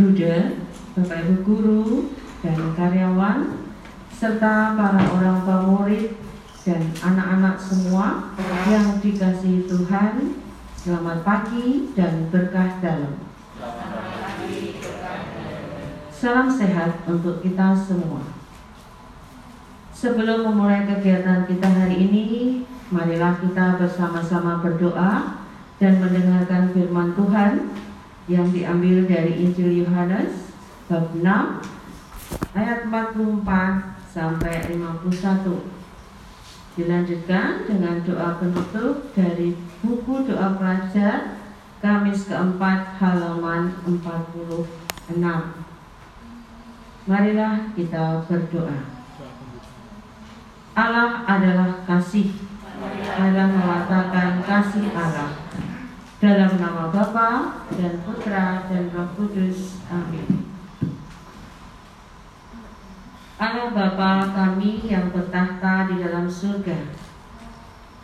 Bruder, Bapak Ibu guru dan karyawan serta para orang tua murid dan anak-anak semua yang dikasihi Tuhan, selamat pagi dan berkah dalam. Salam sehat untuk kita semua. Sebelum memulai kegiatan kita hari ini, marilah kita bersama-sama berdoa dan mendengarkan firman Tuhan yang diambil dari Injil Yohanes bab 6 ayat 44 sampai 51. Dilanjutkan dengan doa penutup dari buku doa pelajar Kamis keempat halaman 46. Marilah kita berdoa. Allah adalah kasih. Allah mengatakan kasih Allah. Dalam nama Bapa dan Putra dan Roh Kudus. Amin. Allah Bapa kami yang bertahta di dalam surga.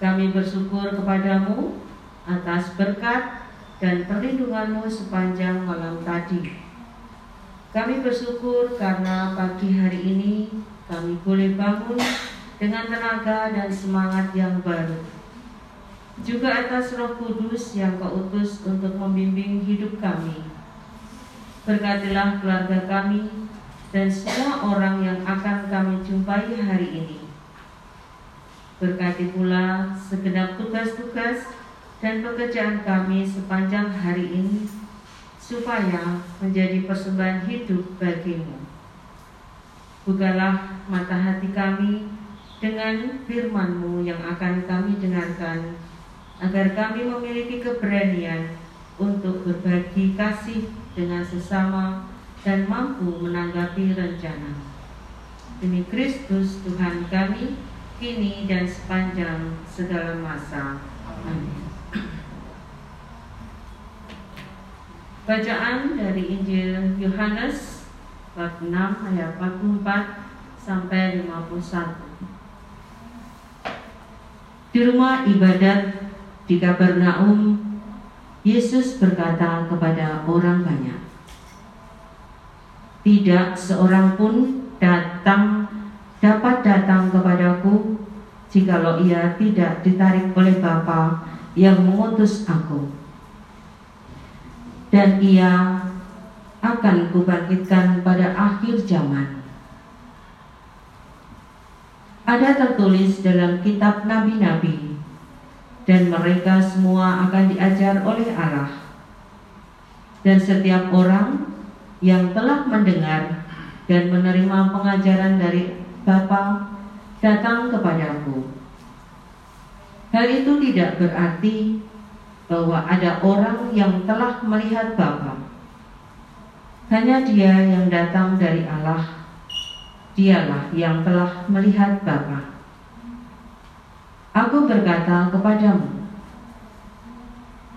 Kami bersyukur kepadamu atas berkat dan perlindunganmu sepanjang malam tadi. Kami bersyukur karena pagi hari ini kami boleh bangun dengan tenaga dan semangat yang baru juga atas roh kudus yang kau utus untuk membimbing hidup kami. Berkatilah keluarga kami dan semua orang yang akan kami jumpai hari ini. Berkati pula segenap tugas-tugas dan pekerjaan kami sepanjang hari ini supaya menjadi persembahan hidup bagimu. Bukalah mata hati kami dengan firman-Mu yang akan kami dengarkan agar kami memiliki keberanian untuk berbagi kasih dengan sesama dan mampu menanggapi rencana. Demi Kristus Tuhan kami, kini dan sepanjang segala masa. Amin. Bacaan dari Injil Yohanes bab 6 ayat 44 sampai 51. Di rumah ibadat di Kapernaum, Yesus berkata kepada orang banyak, "Tidak seorang pun datang dapat datang kepadaku jikalau ia tidak ditarik oleh Bapa yang mengutus aku. Dan ia akan kubangkitkan pada akhir zaman." Ada tertulis dalam kitab nabi-nabi dan mereka semua akan diajar oleh Allah. Dan setiap orang yang telah mendengar dan menerima pengajaran dari Bapa datang kepadaku. Hal itu tidak berarti bahwa ada orang yang telah melihat Bapa. Hanya dia yang datang dari Allah. Dialah yang telah melihat Bapa. Aku berkata kepadamu,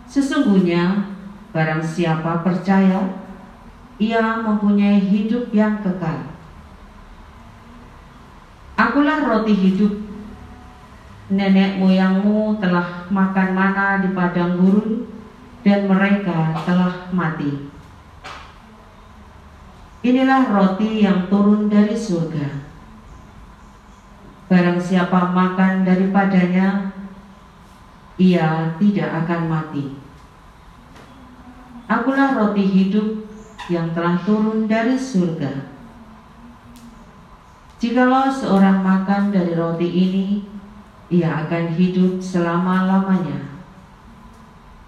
sesungguhnya barang siapa percaya, ia mempunyai hidup yang kekal. Akulah roti hidup. Nenek moyangmu telah makan mana di padang gurun dan mereka telah mati. Inilah roti yang turun dari surga Barang siapa makan daripadanya, ia tidak akan mati. Akulah roti hidup yang telah turun dari surga. Jikalau seorang makan dari roti ini, ia akan hidup selama-lamanya.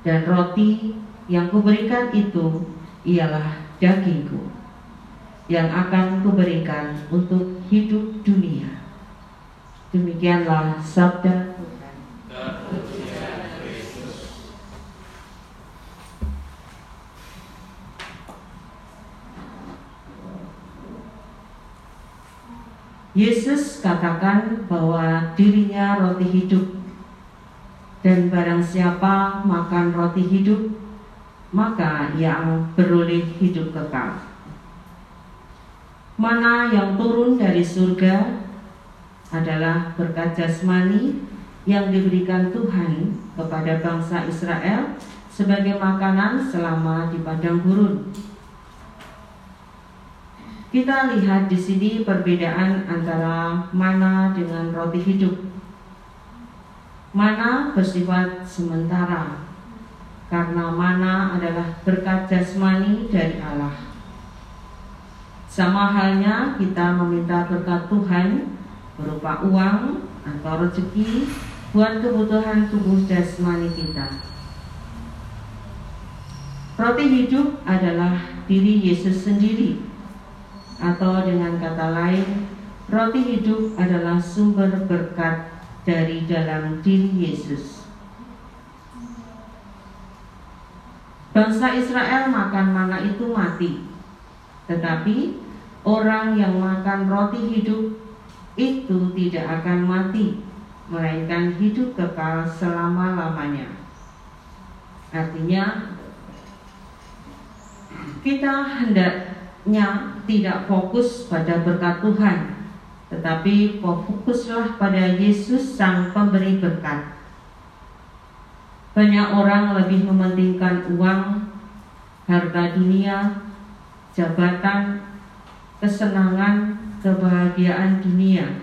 Dan roti yang kuberikan itu ialah dagingku, yang akan kuberikan untuk hidup dunia. Demikianlah sabda. Yesus katakan bahwa dirinya roti hidup dan barang siapa makan roti hidup maka ia beroleh hidup kekal. Mana yang turun dari surga adalah berkat jasmani yang diberikan Tuhan kepada bangsa Israel sebagai makanan selama di padang gurun. Kita lihat di sini perbedaan antara mana dengan roti hidup. Mana bersifat sementara, karena mana adalah berkat jasmani dari Allah. Sama halnya kita meminta berkat Tuhan berupa uang atau rezeki buat kebutuhan tubuh jasmani kita. Roti hidup adalah diri Yesus sendiri atau dengan kata lain, roti hidup adalah sumber berkat dari dalam diri Yesus. Bangsa Israel makan mana itu mati, tetapi orang yang makan roti hidup itu tidak akan mati, melainkan hidup kekal selama-lamanya. Artinya, kita hendak nya tidak fokus pada berkat Tuhan, tetapi fokuslah pada Yesus sang pemberi berkat. Banyak orang lebih mementingkan uang, harta dunia, jabatan, kesenangan, kebahagiaan dunia.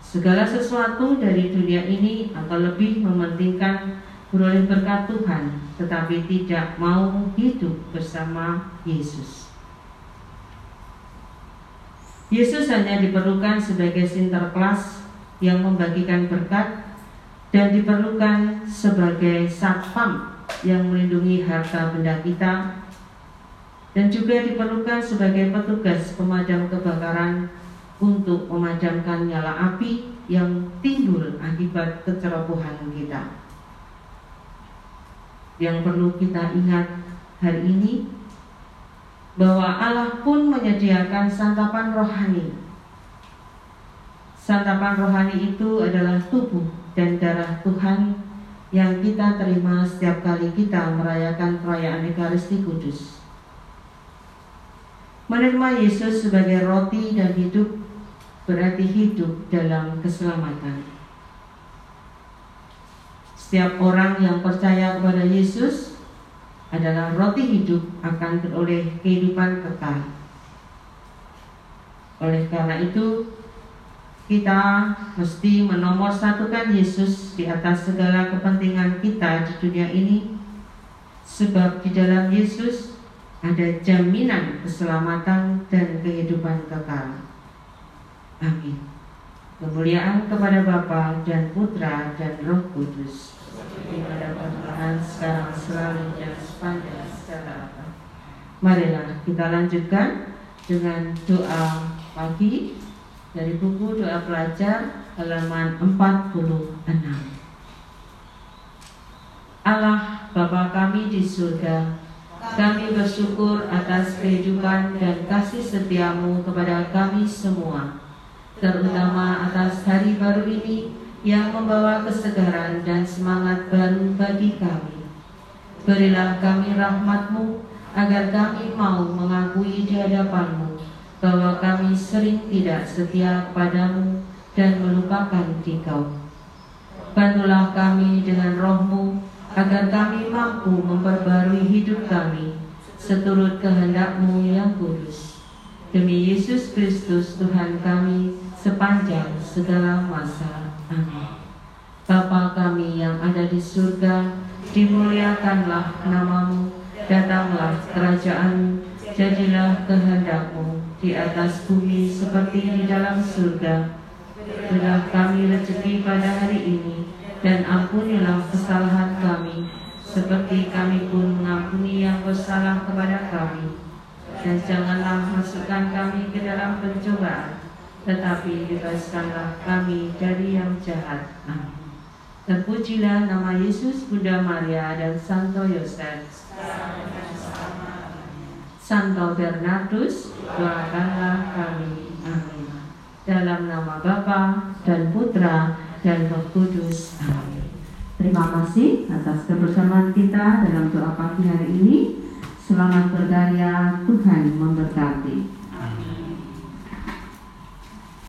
Segala sesuatu dari dunia ini atau lebih mementingkan beroleh berkat Tuhan, tetapi tidak mau hidup bersama Yesus. Yesus hanya diperlukan sebagai sinterklas yang membagikan berkat dan diperlukan sebagai satpam yang melindungi harta benda kita dan juga diperlukan sebagai petugas pemadam kebakaran untuk memadamkan nyala api yang timbul akibat kecerobohan kita yang perlu kita ingat hari ini bahwa Allah pun menyediakan santapan rohani. Santapan rohani itu adalah tubuh dan darah Tuhan yang kita terima setiap kali kita merayakan perayaan Ekaristi Kudus. Menerima Yesus sebagai roti dan hidup berarti hidup dalam keselamatan. Setiap orang yang percaya kepada Yesus adalah roti hidup akan beroleh kehidupan kekal. Oleh karena itu, kita mesti menomorsatukan Yesus di atas segala kepentingan kita di dunia ini, sebab di dalam Yesus ada jaminan keselamatan dan kehidupan kekal. Amin. Kemuliaan kepada Bapa dan Putra dan Roh Kudus hadapan Tuhan sekarang selalu dan sepanjang segala Marilah kita lanjutkan dengan doa pagi dari buku doa pelajar halaman 46. Allah Bapa kami di surga, kami bersyukur atas kehidupan dan kasih setiamu kepada kami semua, terutama atas hari baru ini yang membawa kesegaran dan semangat baru bagi kami. Berilah kami rahmatmu agar kami mau mengakui di hadapanmu bahwa kami sering tidak setia kepadamu dan melupakan dikau. Bantulah kami dengan rohmu agar kami mampu memperbarui hidup kami seturut kehendakmu yang kudus. Demi Yesus Kristus Tuhan kami sepanjang segala masa. Amin. Bapa kami yang ada di surga, dimuliakanlah namamu, datanglah kerajaan, jadilah kehendakmu di atas bumi seperti di dalam surga. Berilah kami rezeki pada hari ini, dan ampunilah kesalahan kami, seperti kami pun mengampuni yang bersalah kepada kami. Dan janganlah masukkan kami ke dalam pencobaan, tetapi bebaskanlah kami dari yang jahat. Amin. Terpujilah nama Yesus, Bunda Maria, dan Santo Yosef. Santo Bernardus, doakanlah kami. Amin. Dalam nama Bapa dan Putra dan Roh Kudus. Amin. Terima kasih atas kebersamaan kita dalam doa pagi hari ini. Selamat berkarya, Tuhan memberkati.